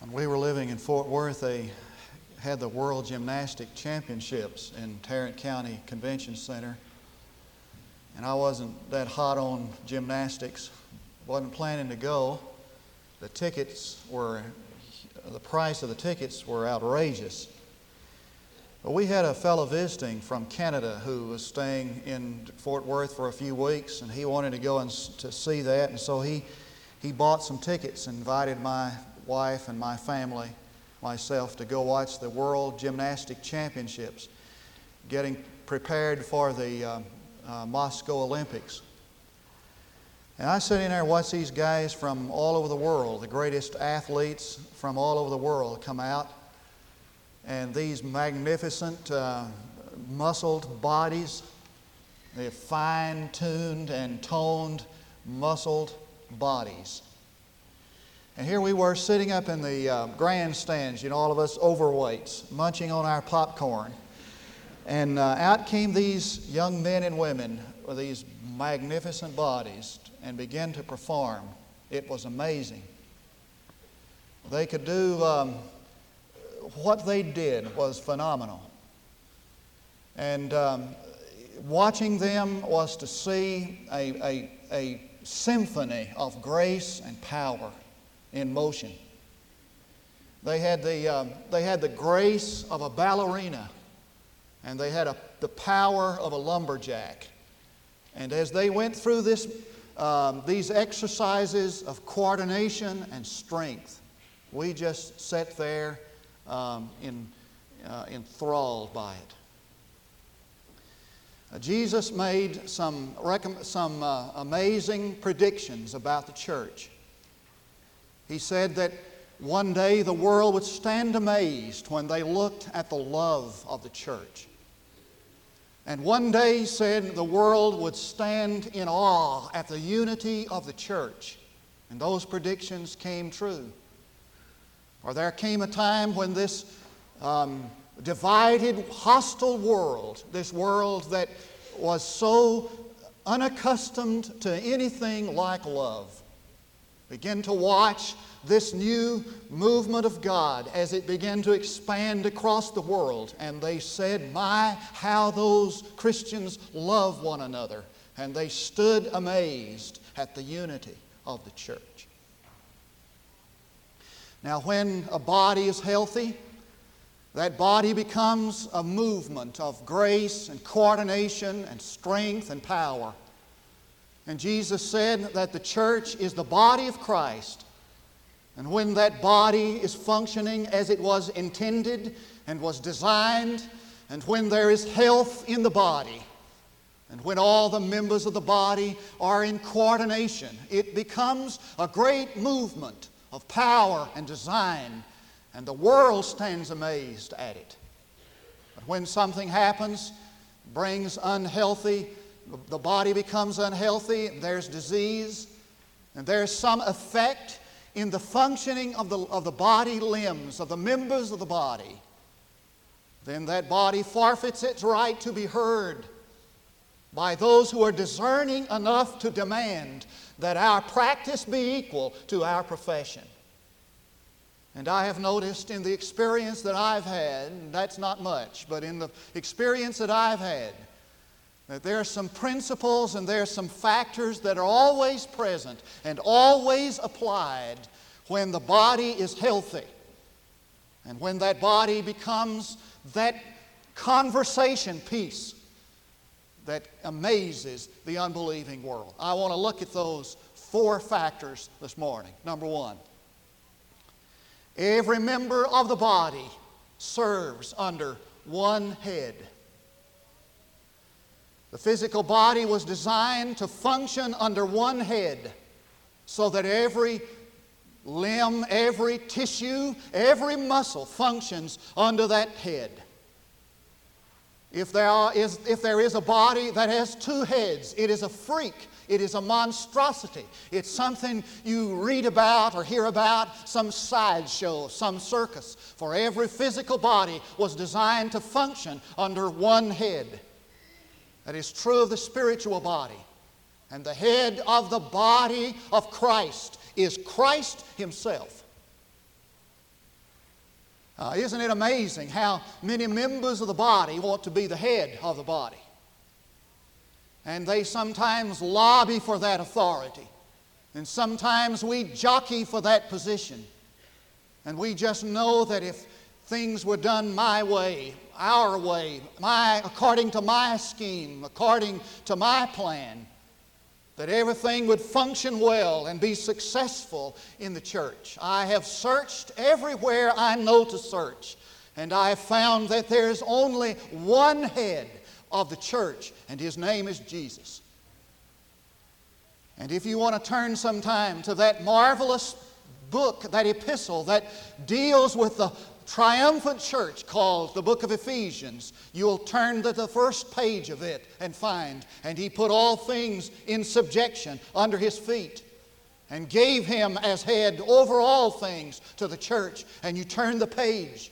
When we were living in Fort Worth, they had the World Gymnastic Championships in Tarrant County Convention Center. And I wasn't that hot on gymnastics, wasn't planning to go. The tickets were, the price of the tickets were outrageous. But we had a fellow visiting from Canada who was staying in Fort Worth for a few weeks, and he wanted to go and to see that, and so he, he bought some tickets and invited my wife and my family, myself, to go watch the World Gymnastic Championships, getting prepared for the uh, uh, Moscow Olympics. And I sit in there and watch these guys from all over the world, the greatest athletes from all over the world come out and these magnificent, uh, muscled bodies, the fine tuned and toned, muscled bodies. And here we were sitting up in the uh, grandstands, you know, all of us overweights, munching on our popcorn. And uh, out came these young men and women with these magnificent bodies and began to perform. It was amazing. They could do. Um, what they did was phenomenal. And um, watching them was to see a, a, a symphony of grace and power in motion. They had the, um, they had the grace of a ballerina, and they had a, the power of a lumberjack. And as they went through this, um, these exercises of coordination and strength, we just sat there um, in, uh, enthralled by it. Uh, Jesus made some, some uh, amazing predictions about the church. He said that one day the world would stand amazed when they looked at the love of the church. And one day, he said, the world would stand in awe at the unity of the church. And those predictions came true. Or there came a time when this um, divided, hostile world, this world that was so unaccustomed to anything like love, began to watch this new movement of God as it began to expand across the world. And they said, My, how those Christians love one another. And they stood amazed at the unity of the church. Now, when a body is healthy, that body becomes a movement of grace and coordination and strength and power. And Jesus said that the church is the body of Christ. And when that body is functioning as it was intended and was designed, and when there is health in the body, and when all the members of the body are in coordination, it becomes a great movement of power and design, and the world stands amazed at it. But when something happens, brings unhealthy, the body becomes unhealthy, there's disease, and there's some effect in the functioning of the, of the body limbs, of the members of the body, then that body forfeits its right to be heard by those who are discerning enough to demand that our practice be equal to our profession. And I have noticed in the experience that I've had, that's not much, but in the experience that I've had, that there are some principles and there are some factors that are always present and always applied when the body is healthy. And when that body becomes that conversation piece that amazes the unbelieving world. I want to look at those four factors this morning. Number one, every member of the body serves under one head. The physical body was designed to function under one head so that every limb, every tissue, every muscle functions under that head. If there, is, if there is a body that has two heads, it is a freak. It is a monstrosity. It's something you read about or hear about, some sideshow, some circus. For every physical body was designed to function under one head. That is true of the spiritual body. And the head of the body of Christ is Christ Himself. Uh, isn't it amazing how many members of the body want to be the head of the body? And they sometimes lobby for that authority. And sometimes we jockey for that position. And we just know that if things were done my way, our way, my, according to my scheme, according to my plan, that everything would function well and be successful in the church. I have searched everywhere I know to search, and I have found that there's only one head of the church, and his name is Jesus. And if you want to turn sometime to that marvelous book, that epistle that deals with the triumphant church called the book of Ephesians, you'll turn to the first page of it and find, and he put all things in subjection under his feet and gave him as head over all things to the church. And you turn the page.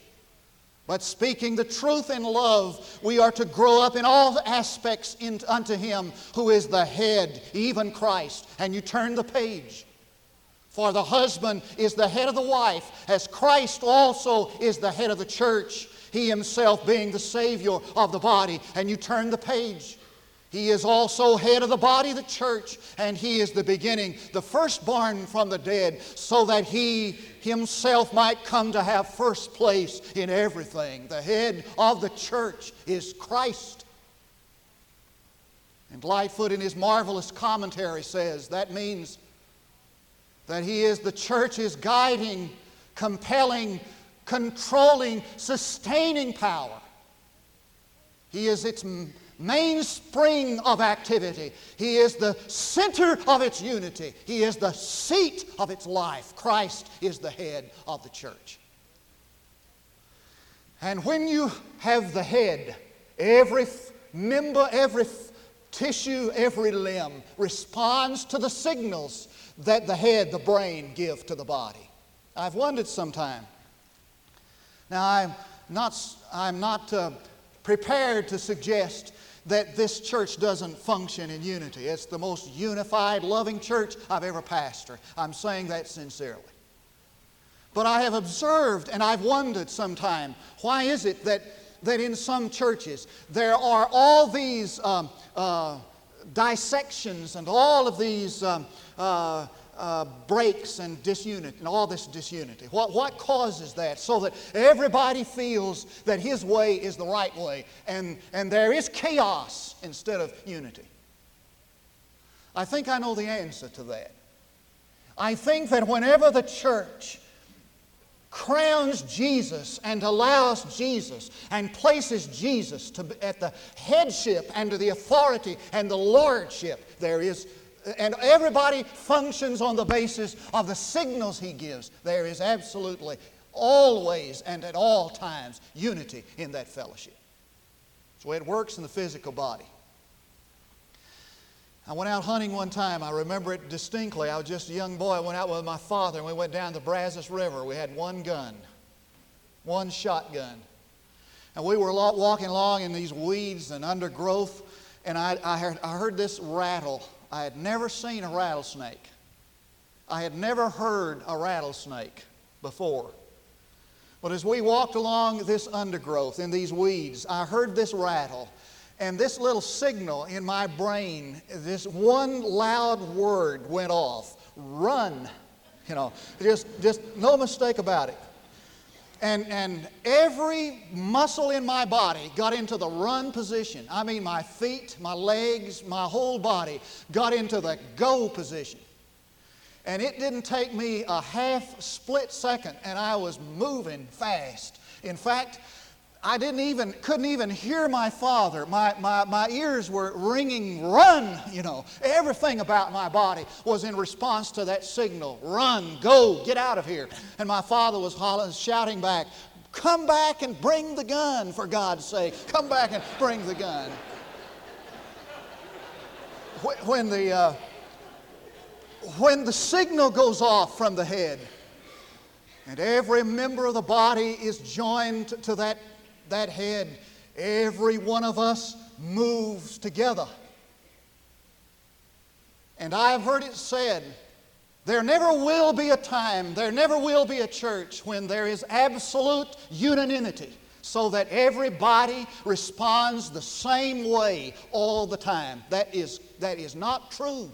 But speaking the truth in love, we are to grow up in all aspects in, unto Him who is the head, even Christ. And you turn the page. For the husband is the head of the wife, as Christ also is the head of the church, he himself being the Savior of the body. And you turn the page. He is also head of the body, the church, and he is the beginning, the firstborn from the dead, so that he himself might come to have first place in everything. The head of the church is Christ. And Lightfoot, in his marvelous commentary, says that means that He is the church's guiding, compelling, controlling, sustaining power. He is its mainspring of activity. He is the center of its unity. He is the seat of its life. Christ is the head of the church. And when you have the head, every member, every tissue, every limb responds to the signals that the head, the brain, give to the body. I've wondered sometime. Now, I'm not, I'm not uh, prepared to suggest that this church doesn't function in unity. It's the most unified, loving church I've ever pastored. I'm saying that sincerely. But I have observed and I've wondered sometime why is it that, that in some churches there are all these um, uh, dissections and all of these um, uh, uh, breaks and disunity and all this disunity? What, what causes that? So that everybody feels that his way is the right way and, and there is chaos instead of unity. I think I know the answer to that. I think that whenever the church crowns Jesus and allows Jesus and places Jesus to, at the headship and to the authority and the lordship, there is, and everybody functions on the basis of the signals he gives. There is absolutely, always, and at all times, unity in that fellowship. That's the way it works in the physical body. I went out hunting one time. I remember it distinctly. I was just a young boy. I went out with my father and we went down the Brazos River. We had one gun, one shotgun. And we were walking along in these weeds and undergrowth, and I, I, heard, I heard this rattle. I had never seen a rattlesnake. I had never heard a rattlesnake before. But as we walked along this undergrowth in these weeds, I heard this rattle. And this little signal in my brain, this one loud word went off run. You know, just, just no mistake about it. And, and every muscle in my body got into the run position. I mean, my feet, my legs, my whole body got into the go position. And it didn't take me a half split second, and I was moving fast. In fact, I didn't even, couldn't even hear my father. My, my, my ears were ringing, run, you know. Everything about my body was in response to that signal run, go, get out of here. And my father was hollering, shouting back, come back and bring the gun, for God's sake. Come back and bring the gun. When the, uh, when the signal goes off from the head, and every member of the body is joined to that that head, every one of us moves together. And I've heard it said There never will be a time, there never will be a church when there is absolute unanimity so that everybody responds the same way all the time. That is, that is not true.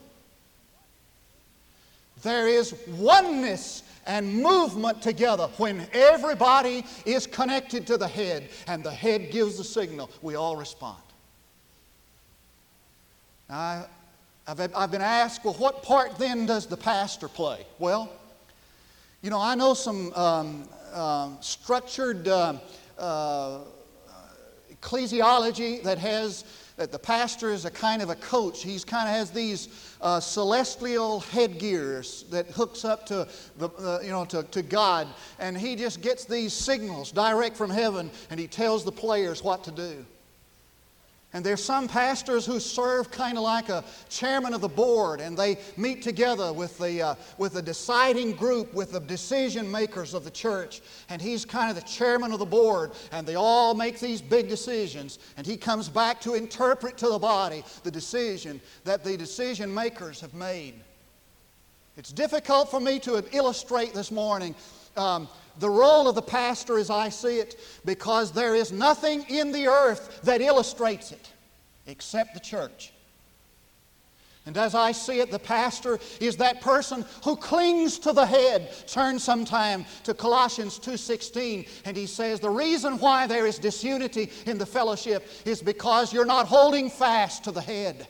There is oneness and movement together when everybody is connected to the head and the head gives the signal. We all respond. Now, I've, been asked, well, what part then does the pastor play? Well, you know, I know some um, um, structured uh, uh, ecclesiology that has that the pastor is a kind of a coach. He's kind of has these uh, celestial headgears that hooks up to the, uh, you know to, to God, and he just gets these signals direct from heaven, and he tells the players what to do. And there's some pastors who serve kind of like a chairman of the board, and they meet together with the, uh, with the deciding group, with the decision makers of the church. And he's kind of the chairman of the board, and they all make these big decisions. And he comes back to interpret to the body the decision that the decision makers have made. It's difficult for me to illustrate this morning. Um, the role of the pastor as I see it because there is nothing in the earth that illustrates it except the church. And as I see it, the pastor is that person who clings to the head. Turn sometime to Colossians 2:16 and he says the reason why there is disunity in the fellowship is because you're not holding fast to the head.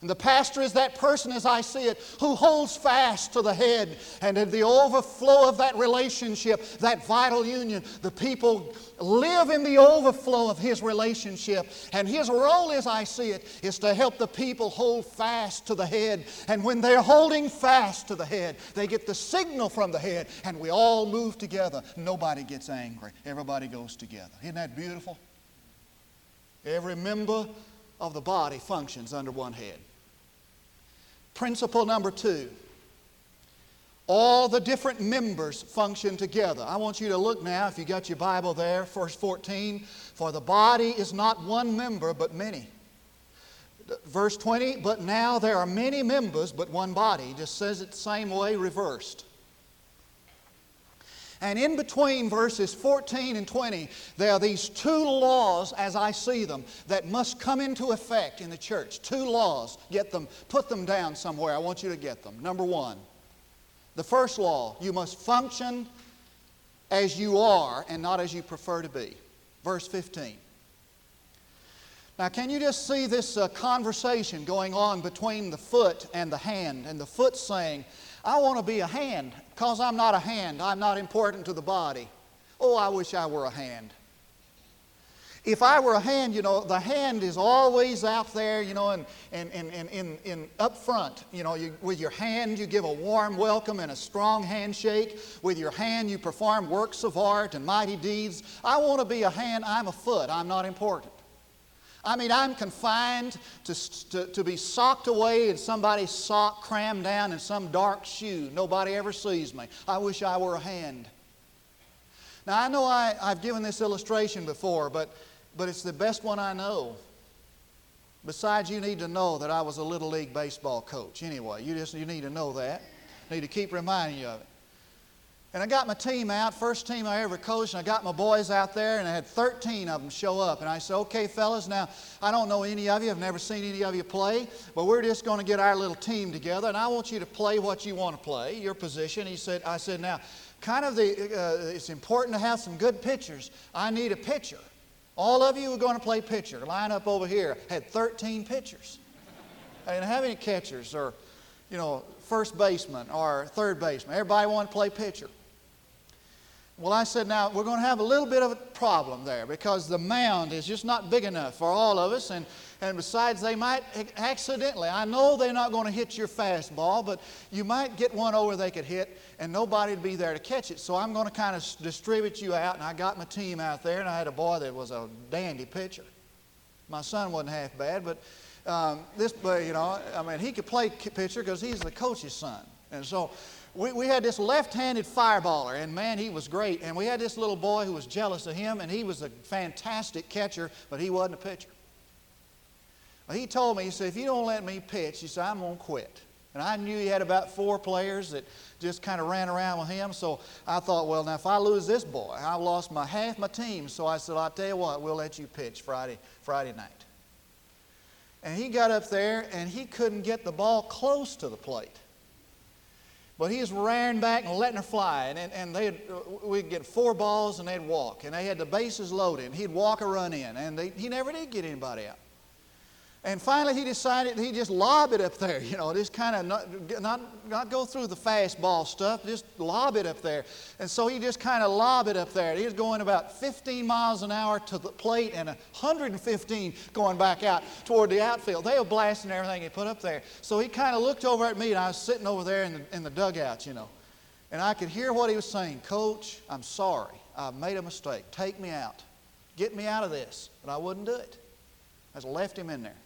And the pastor is that person, as I see it, who holds fast to the head. And in the overflow of that relationship, that vital union, the people live in the overflow of his relationship. And his role, as I see it, is to help the people hold fast to the head. And when they're holding fast to the head, they get the signal from the head, and we all move together. Nobody gets angry, everybody goes together. Isn't that beautiful? Every member of the body functions under one head. Principle number two all the different members function together. I want you to look now, if you got your Bible there, verse 14. For the body is not one member, but many. Verse 20, but now there are many members, but one body. Just says it the same way, reversed. And in between verses 14 and 20, there are these two laws, as I see them, that must come into effect in the church. Two laws. Get them, put them down somewhere. I want you to get them. Number one, the first law you must function as you are and not as you prefer to be. Verse 15. Now, can you just see this uh, conversation going on between the foot and the hand, and the foot saying, I want to be a hand because I'm not a hand. I'm not important to the body. Oh, I wish I were a hand. If I were a hand, you know, the hand is always out there, you know, and, and, and, and, and, and up front. You know, you, with your hand, you give a warm welcome and a strong handshake. With your hand, you perform works of art and mighty deeds. I want to be a hand. I'm a foot. I'm not important. I mean, I'm confined to, to, to, be socked away in somebody's sock crammed down in some dark shoe. Nobody ever sees me. I wish I were a hand. Now, I know I, I've given this illustration before, but, but it's the best one I know. Besides, you need to know that I was a Little League baseball coach. Anyway, you just you need to know that. Need to keep reminding you of it. And I got my team out, first team I ever coached, and I got my boys out there, and I had 13 of them show up. And I said, okay, fellas, now I don't know any of you, I've never seen any of you play, but we're just going to get our little team together, and I want you to play what you want to play, your position. He said, I said, now, kind of the, uh, it's important to have some good pitchers. I need a pitcher. All of you are going to play pitcher. Line up over here. Had 13 pitchers. I didn't have any catchers or, you know, first baseman or third baseman. Everybody wanted to play pitcher. Well, I said, now we're going to have a little bit of a problem there because the mound is just not big enough for all of us. And, and besides, they might accidentally, I know they're not going to hit your fastball, but you might get one over they could hit and nobody would be there to catch it. So I'm going to kind of distribute you out. And I got my team out there, and I had a boy that was a dandy pitcher. My son wasn't half bad, but um, this, boy, you know, I mean, he could play pitcher because he's the coach's son. And so we, we had this left handed fireballer, and man, he was great. And we had this little boy who was jealous of him, and he was a fantastic catcher, but he wasn't a pitcher. Well, he told me, he said, if you don't let me pitch, he said, I'm going to quit. And I knew he had about four players that just kind of ran around with him. So I thought, well, now if I lose this boy, I've lost my half my team. So I said, I'll tell you what, we'll let you pitch Friday, Friday night. And he got up there and he couldn't get the ball close to the plate. But he was rearing back and letting her fly. And, and, and we'd get four balls and they'd walk. And they had the bases loaded. And he'd walk a run in. And they, he never did get anybody out. And finally, he decided he'd just lob it up there, you know, just kind of not, not, not go through the fastball stuff, just lob it up there. And so he just kind of lob it up there. He was going about 15 miles an hour to the plate and 115 going back out toward the outfield. They were blasting everything he put up there. So he kind of looked over at me, and I was sitting over there in the, in the dugout, you know. And I could hear what he was saying Coach, I'm sorry. I made a mistake. Take me out. Get me out of this. But I wouldn't do it. I just left him in there.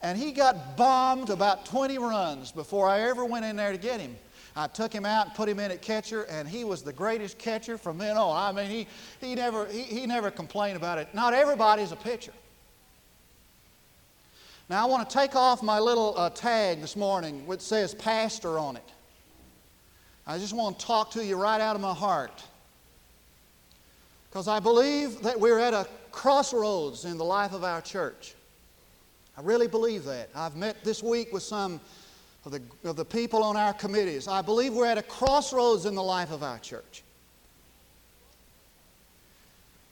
And he got bombed about 20 runs before I ever went in there to get him. I took him out and put him in at catcher, and he was the greatest catcher from then on. I mean, he, he, never, he, he never complained about it. Not everybody's a pitcher. Now, I want to take off my little uh, tag this morning which says pastor on it. I just want to talk to you right out of my heart. Because I believe that we're at a crossroads in the life of our church. I really believe that. I've met this week with some of the, of the people on our committees. I believe we're at a crossroads in the life of our church.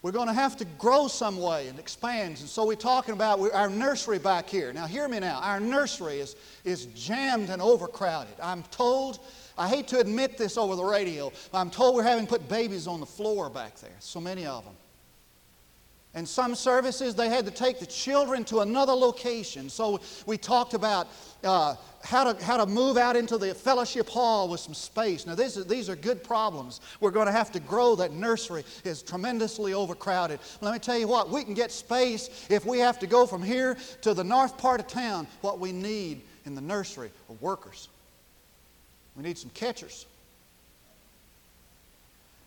We're going to have to grow some way and expand. And so we're talking about our nursery back here. Now, hear me now. Our nursery is, is jammed and overcrowded. I'm told, I hate to admit this over the radio, I'm told we're having to put babies on the floor back there. So many of them. And some services, they had to take the children to another location. So we talked about uh, how, to, how to move out into the fellowship hall with some space. Now, this is, these are good problems. We're going to have to grow. That nursery is tremendously overcrowded. Let me tell you what, we can get space if we have to go from here to the north part of town. What we need in the nursery are workers. We need some catchers.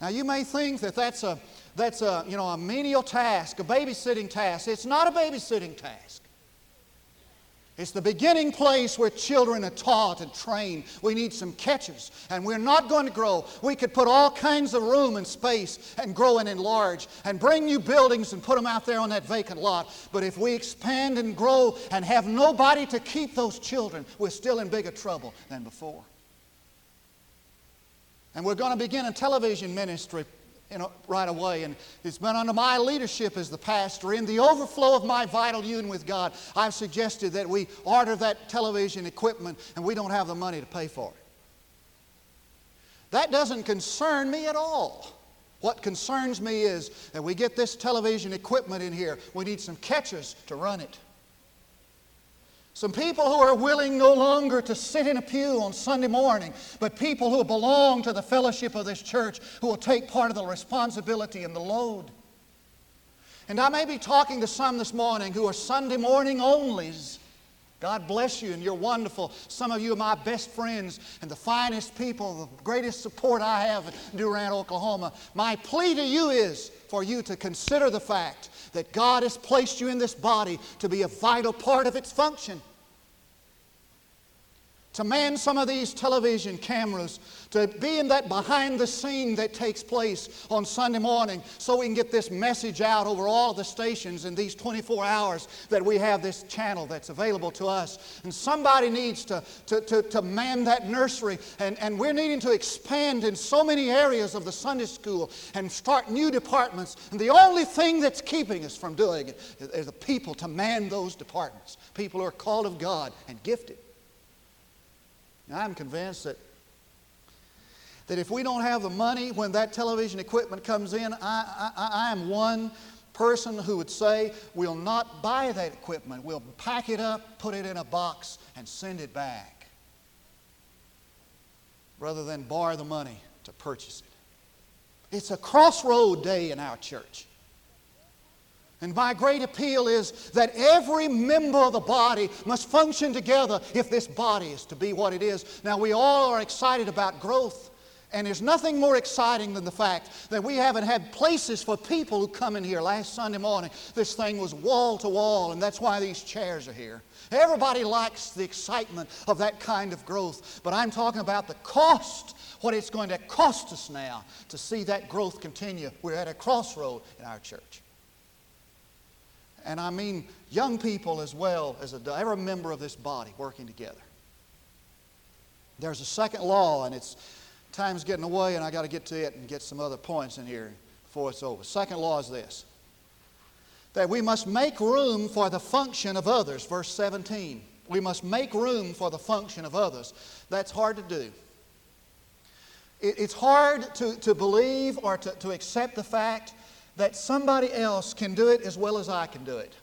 Now, you may think that that's a, that's a, you know, a menial task, a babysitting task. It's not a babysitting task. It's the beginning place where children are taught and trained. We need some catches, and we're not going to grow. We could put all kinds of room and space and grow and enlarge and bring new buildings and put them out there on that vacant lot. But if we expand and grow and have nobody to keep those children, we're still in bigger trouble than before. And we're going to begin a television ministry you know, right away. And it's been under my leadership as the pastor. In the overflow of my vital union with God, I've suggested that we order that television equipment and we don't have the money to pay for it. That doesn't concern me at all. What concerns me is that we get this television equipment in here. We need some catchers to run it. Some people who are willing no longer to sit in a pew on Sunday morning, but people who belong to the fellowship of this church who will take part of the responsibility and the load. And I may be talking to some this morning who are Sunday morning onlys. God bless you, and you're wonderful. Some of you are my best friends and the finest people, the greatest support I have in Durant, Oklahoma. My plea to you is for you to consider the fact that God has placed you in this body to be a vital part of its function to man some of these television cameras, to be in that behind the scene that takes place on Sunday morning so we can get this message out over all the stations in these 24 hours that we have this channel that's available to us. And somebody needs to, to, to, to man that nursery, and, and we're needing to expand in so many areas of the Sunday school and start new departments. And the only thing that's keeping us from doing it is the people to man those departments, people who are called of God and gifted. I'm convinced that, that if we don't have the money when that television equipment comes in, I, I, I am one person who would say, We'll not buy that equipment. We'll pack it up, put it in a box, and send it back. Rather than borrow the money to purchase it. It's a crossroad day in our church. And my great appeal is that every member of the body must function together if this body is to be what it is. Now, we all are excited about growth. And there's nothing more exciting than the fact that we haven't had places for people who come in here. Last Sunday morning, this thing was wall to wall, and that's why these chairs are here. Everybody likes the excitement of that kind of growth, but I'm talking about the cost, what it's going to cost us now to see that growth continue. We're at a crossroad in our church. And I mean young people as well as a, every member of this body working together. There's a second law, and it's time's getting away, and I got to get to it and get some other points in here before it's over. Second law is this that we must make room for the function of others. Verse 17. We must make room for the function of others. That's hard to do. It, it's hard to, to believe or to, to accept the fact that somebody else can do it as well as I can do it.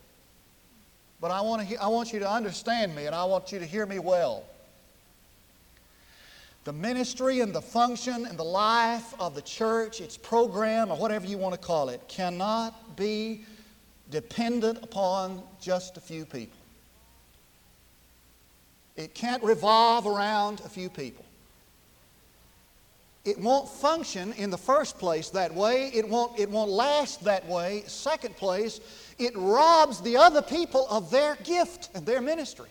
But I want, to, I want you to understand me and I want you to hear me well. The ministry and the function and the life of the church, its program, or whatever you want to call it, cannot be dependent upon just a few people. It can't revolve around a few people. It won't function in the first place that way. It won't, it won't last that way. Second place, it robs the other people of their gift and their ministry.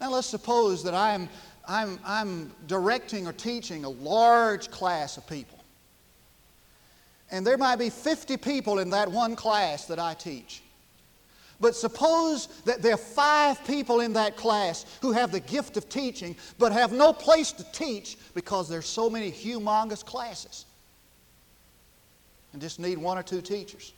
Now, let's suppose that I'm, I'm, I'm directing or teaching a large class of people. And there might be 50 people in that one class that I teach. But suppose that there are five people in that class who have the gift of teaching but have no place to teach because there's so many humongous classes and just need one or two teachers.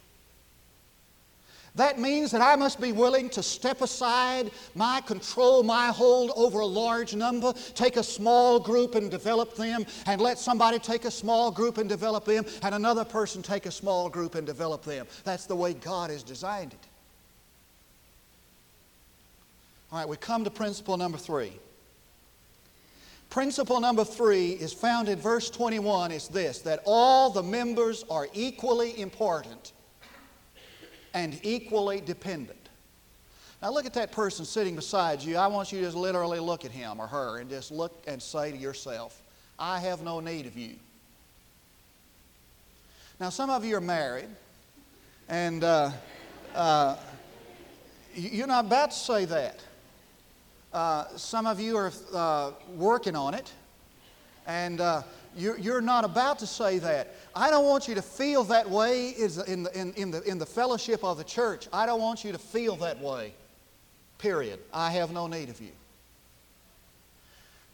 That means that I must be willing to step aside my control, my hold over a large number, take a small group and develop them, and let somebody take a small group and develop them, and another person take a small group and develop them. That's the way God has designed it. All right, we come to principle number three. Principle number three is found in verse 21 is this that all the members are equally important and equally dependent. Now look at that person sitting beside you. I want you to just literally look at him or her and just look and say to yourself, I have no need of you. Now, some of you are married, and uh, uh, you're not about to say that. Uh, some of you are uh, working on it, and uh, you're, you're not about to say that. I don't want you to feel that way in the, in, in, the, in the fellowship of the church. I don't want you to feel that way. Period. I have no need of you.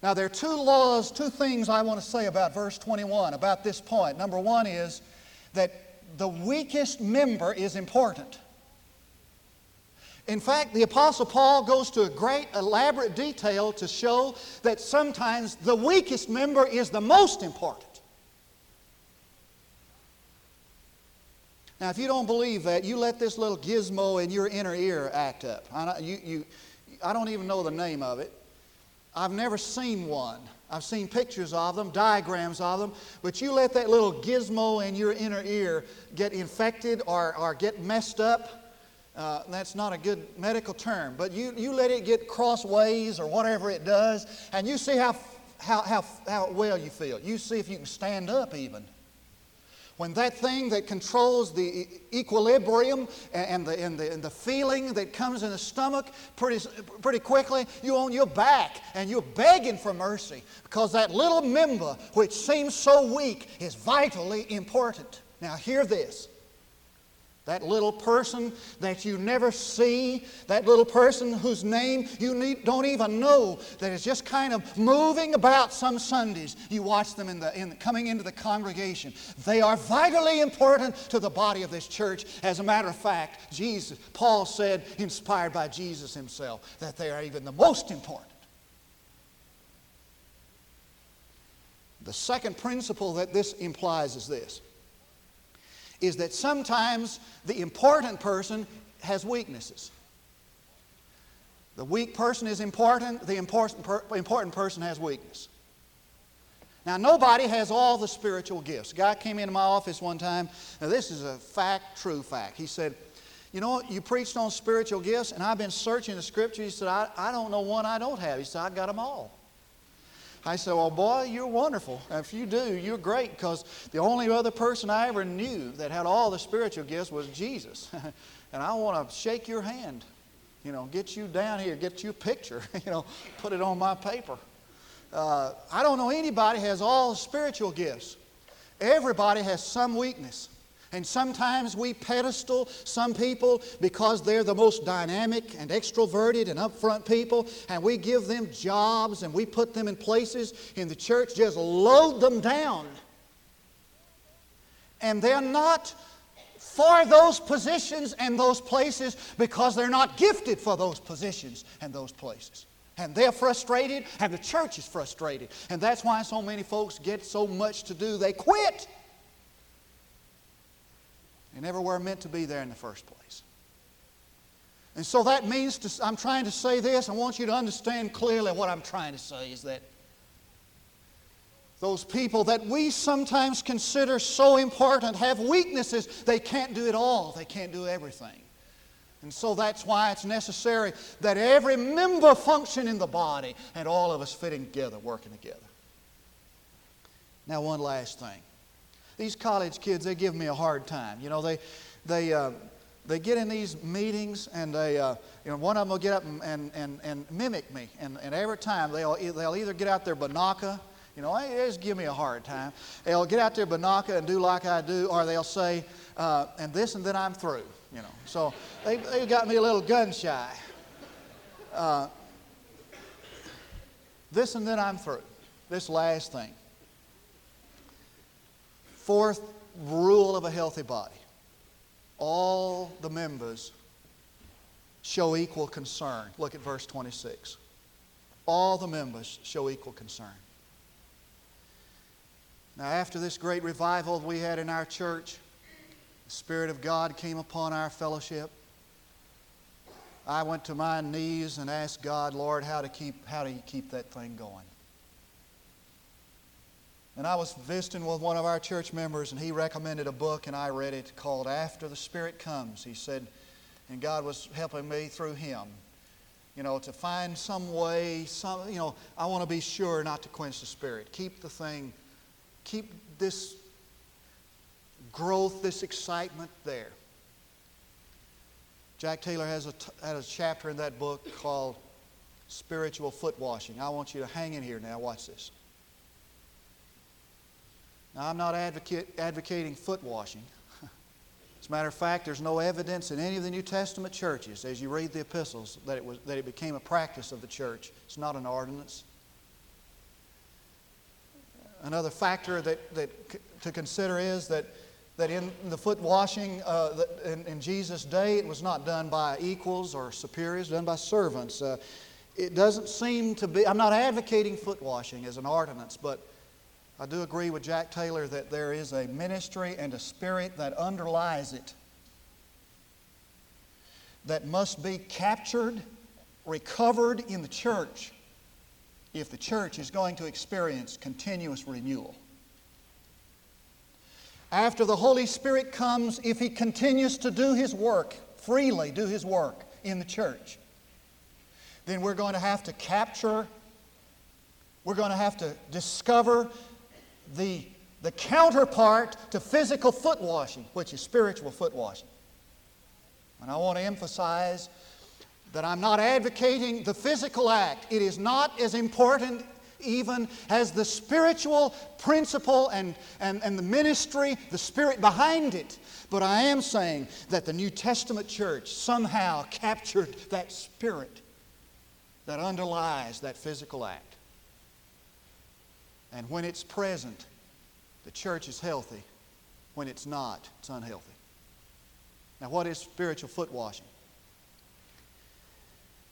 Now, there are two laws, two things I want to say about verse 21, about this point. Number one is that the weakest member is important. In fact, the Apostle Paul goes to a great elaborate detail to show that sometimes the weakest member is the most important. Now, if you don't believe that, you let this little gizmo in your inner ear act up. I, you, you, I don't even know the name of it. I've never seen one. I've seen pictures of them, diagrams of them, but you let that little gizmo in your inner ear get infected or, or get messed up, uh, that's not a good medical term, but you, you let it get crossways or whatever it does, and you see how, how, how, how well you feel. You see if you can stand up even. When that thing that controls the equilibrium and the, and the, and the feeling that comes in the stomach pretty, pretty quickly, you're on your back and you're begging for mercy because that little member, which seems so weak, is vitally important. Now, hear this that little person that you never see, that little person whose name you need, don't even know, that is just kind of moving about some Sundays. You watch them in the, in coming into the congregation. They are vitally important to the body of this church. As a matter of fact, Jesus, Paul said, inspired by Jesus himself, that they are even the most important. The second principle that this implies is this is that sometimes the important person has weaknesses. The weak person is important, the important, per, important person has weakness. Now, nobody has all the spiritual gifts. A guy came into my office one time. Now, this is a fact, true fact. He said, You know, you preached on spiritual gifts, and I've been searching the scripture. He said, I, I don't know one I don't have. He said, I got them all. I said, Well, boy, you're wonderful. If you do, you're great because the only other person I ever knew that had all the spiritual gifts was Jesus. and I want to shake your hand, you know, get you down here, get you a picture, you know, put it on my paper. Uh, I don't know anybody has all the spiritual gifts. Everybody has some weakness. And sometimes we pedestal some people because they're the most dynamic and extroverted and upfront people, and we give them jobs and we put them in places in the church, just load them down. And they're not for those positions and those places because they're not gifted for those positions and those places. And they're frustrated, and the church is frustrated. And that's why so many folks get so much to do, they quit. They never were meant to be there in the first place. And so that means to, I'm trying to say this. I want you to understand clearly what I'm trying to say is that those people that we sometimes consider so important have weaknesses. They can't do it all, they can't do everything. And so that's why it's necessary that every member function in the body and all of us fitting together, working together. Now, one last thing. These college kids, they give me a hard time. You know, they, they, uh, they get in these meetings and they, uh, you know, one of them will get up and, and, and, and mimic me. And, and every time they'll, they'll either get out their banaka, you know, they just give me a hard time. They'll get out their banaka and do like I do, or they'll say, uh, and this and then I'm through, you know. So they, they got me a little gun shy. Uh, this and then I'm through. This last thing. Fourth rule of a healthy body all the members show equal concern. Look at verse 26. All the members show equal concern. Now, after this great revival we had in our church, the Spirit of God came upon our fellowship. I went to my knees and asked God, Lord, how to keep how do you keep that thing going? And I was visiting with one of our church members, and he recommended a book, and I read it called After the Spirit Comes. He said, and God was helping me through him, you know, to find some way, some, you know, I want to be sure not to quench the Spirit. Keep the thing, keep this growth, this excitement there. Jack Taylor has a, has a chapter in that book called Spiritual Foot Washing. I want you to hang in here now. Watch this. Now, I'm not advocate, advocating foot washing. As a matter of fact, there's no evidence in any of the New Testament churches, as you read the epistles, that it, was, that it became a practice of the church. It's not an ordinance. Another factor that, that to consider is that, that in the foot washing uh, in, in, Jesus' day, it was not done by equals or superiors, done by servants. Uh, it doesn't seem to be, I'm not advocating foot washing as an ordinance, but I do agree with Jack Taylor that there is a ministry and a spirit that underlies it that must be captured, recovered in the church if the church is going to experience continuous renewal. After the Holy Spirit comes, if He continues to do His work, freely do His work in the church, then we're going to have to capture, we're going to have to discover the, the counterpart to physical foot washing, which is spiritual foot washing. And I want to emphasize that I'm not advocating the physical act. It is not as important even as the spiritual principle and, and, and the ministry, the spirit behind it. But I am saying that the New Testament church somehow captured that spirit that underlies that physical act. And when it's present, the church is healthy. When it's not, it's unhealthy. Now, what is spiritual foot washing?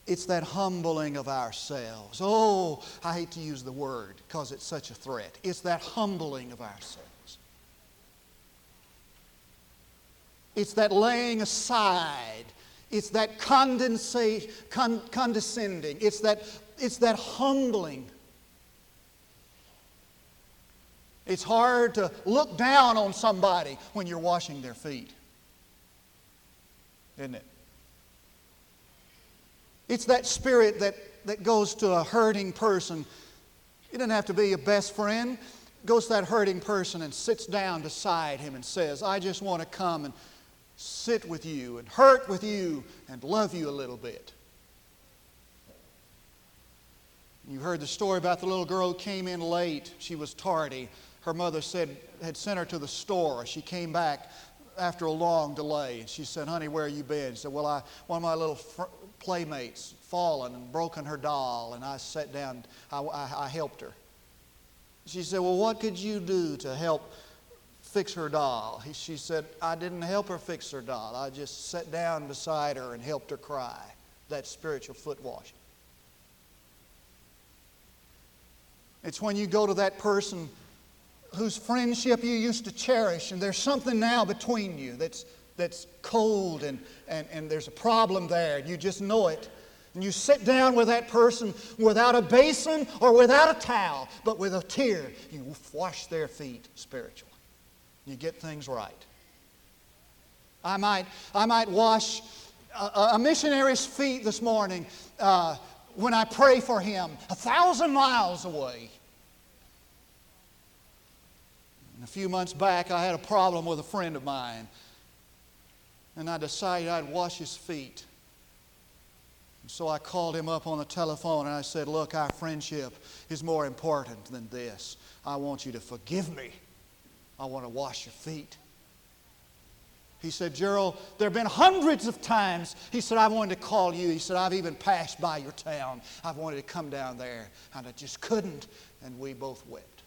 It's that humbling of ourselves. Oh, I hate to use the word because it's such a threat. It's that humbling of ourselves. It's that laying aside. It's that condensate, con- condescending. It's that, it's that humbling It's hard to look down on somebody when you're washing their feet. Isn't it? It's that spirit that, that goes to a hurting person It doesn't have to be your best friend. Goes to that hurting person and sits down beside him and says, I just want to come and sit with you and hurt with you and love you a little bit. You heard the story about the little girl who came in late. She was tardy. Her mother said, had sent her to the store. She came back after a long delay. She said, Honey, where you been? She said, Well, I, one of my little fr- playmates fallen and broken her doll, and I sat down, I, I, I helped her. She said, Well, what could you do to help fix her doll? He, she said, I didn't help her fix her doll. I just sat down beside her and helped her cry. That's spiritual foot washing. It's when you go to that person whose friendship you used to cherish, and there's something now between you that's, that's cold and, and, and there's a problem there, and you just know it. And you sit down with that person without a basin or without a towel, but with a tear, you wash their feet spiritually. You get things right. I might, I might wash a, a missionary's feet this morning uh, when I pray for him a thousand miles away. And a few months back, I had a problem with a friend of mine, and I decided I'd wash his feet. And so I called him up on the telephone and I said, Look, our friendship is more important than this. I want you to forgive me. I want to wash your feet. He said, Gerald, there have been hundreds of times. He said, I wanted to call you. He said, I've even passed by your town. I've wanted to come down there, and I just couldn't. And we both wept.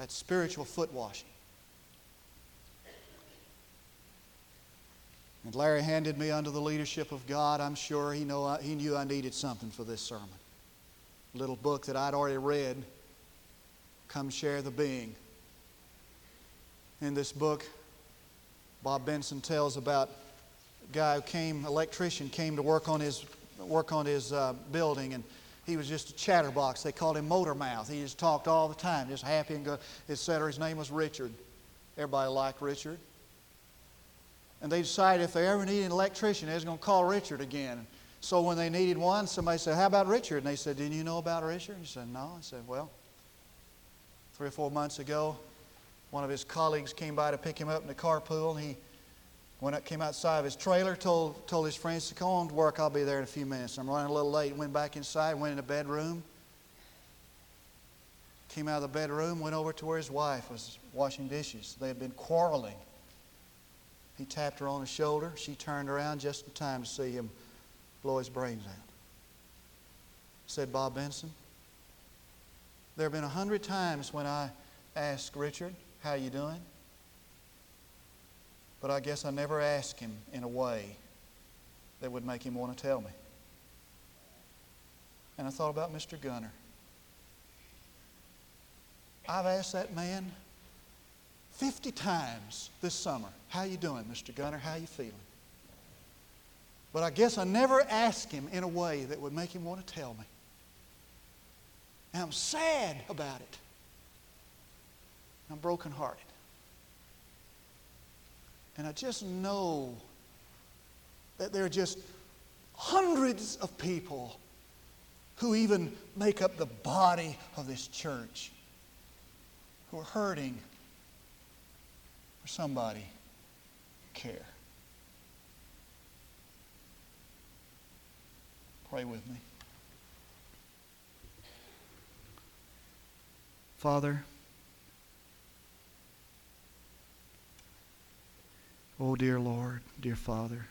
That's spiritual foot washing. And Larry handed me under the leadership of God. I'm sure he, know, he knew I needed something for this sermon. A little book that I'd already read, Come Share the Being. In this book, Bob Benson tells about a guy who came, electrician, came to work on his, work on his uh, building, and he was just a chatterbox. They called him motor mouth. He just talked all the time, just happy and good, etc. His name was Richard. Everybody liked Richard. And they decided if they ever needed an electrician, they was going to call Richard again. So when they needed one, somebody said, How about Richard? And they said, Didn't you know about Richard? He said, No. I said, Well, three or four months ago, one of his colleagues came by to pick him up in the carpool, and he went up, came outside of his trailer, told, told his friends to come on to work, I'll be there in a few minutes. I'm running a little late. Went back inside, went in the bedroom. Came out of the bedroom, went over to where his wife was washing dishes. They had been quarreling. He tapped her on the shoulder. She turned around just in time to see him blow his brains out. Said Bob Benson, there have been a hundred times when I asked Richard, how you doing? But I guess I never asked him in a way that would make him want to tell me. And I thought about Mr. Gunner. I've asked that man 50 times this summer, how you doing, Mr. Gunner? How you feeling? But I guess I never asked him in a way that would make him want to tell me. And I'm sad about it. I'm brokenhearted. And I just know that there are just hundreds of people who even make up the body of this church who are hurting for somebody care. Pray with me. Father, oh dear Lord, dear Father,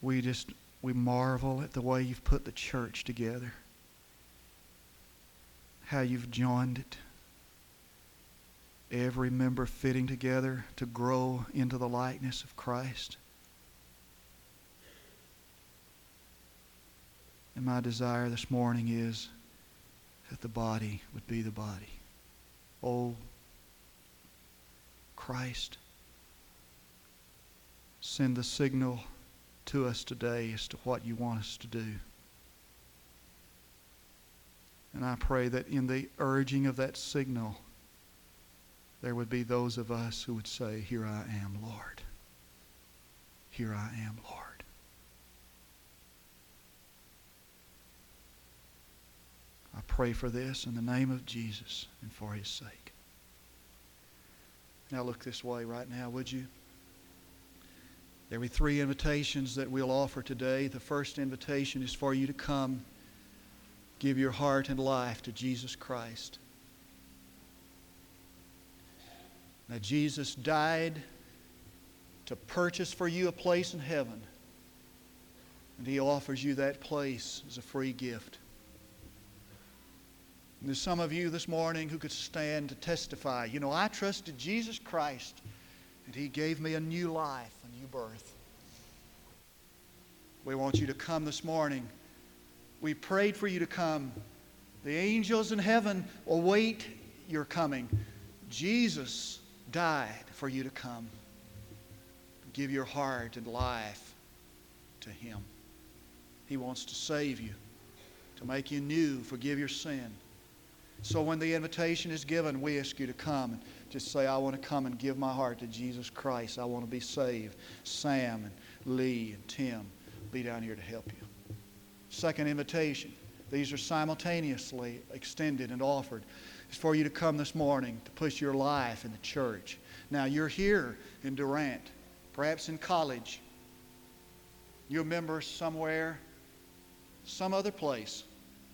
we just we marvel at the way you've put the church together. How you've joined it every member fitting together to grow into the likeness of Christ. And my desire this morning is that the body would be the body. Oh, Christ, send the signal to us today as to what you want us to do. And I pray that in the urging of that signal, there would be those of us who would say, Here I am, Lord. Here I am, Lord. I pray for this in the name of Jesus and for his sake. Now look this way right now, would you? There will be three invitations that we'll offer today. The first invitation is for you to come, give your heart and life to Jesus Christ. Now, Jesus died to purchase for you a place in heaven, and He offers you that place as a free gift. There's some of you this morning who could stand to testify. You know, I trusted Jesus Christ, and He gave me a new life, a new birth. We want you to come this morning. We prayed for you to come. The angels in heaven await your coming. Jesus died for you to come. Give your heart and life to Him. He wants to save you, to make you new, forgive your sin. So when the invitation is given, we ask you to come and just say, I want to come and give my heart to Jesus Christ. I want to be saved. Sam and Lee and Tim be down here to help you. Second invitation. These are simultaneously extended and offered. It's for you to come this morning to push your life in the church. Now, you're here in Durant, perhaps in college. You're a member somewhere, some other place.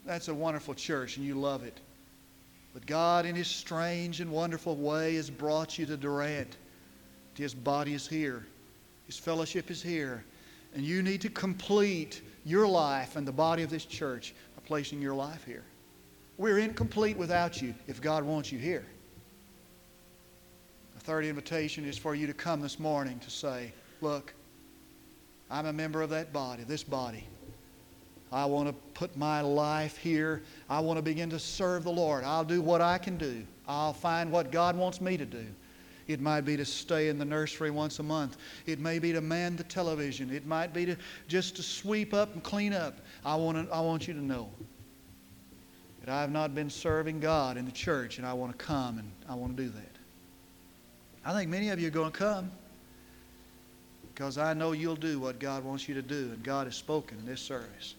That's a wonderful church and you love it. But God, in His strange and wonderful way, has brought you to Durant. His body is here, His fellowship is here. And you need to complete your life and the body of this church by placing your life here. We're incomplete without you if God wants you here. The third invitation is for you to come this morning to say, Look, I'm a member of that body, this body. I want to put my life here. I want to begin to serve the Lord. I'll do what I can do. I'll find what God wants me to do. It might be to stay in the nursery once a month. It may be to man the television. It might be to just to sweep up and clean up. I want, to, I want you to know that I have not been serving God in the church, and I want to come and I want to do that. I think many of you are going to come because I know you'll do what God wants you to do, and God has spoken in this service.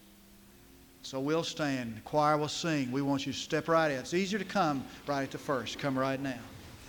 So we'll stand. The choir will sing. We want you to step right in. It's easier to come right at the first. Come right now.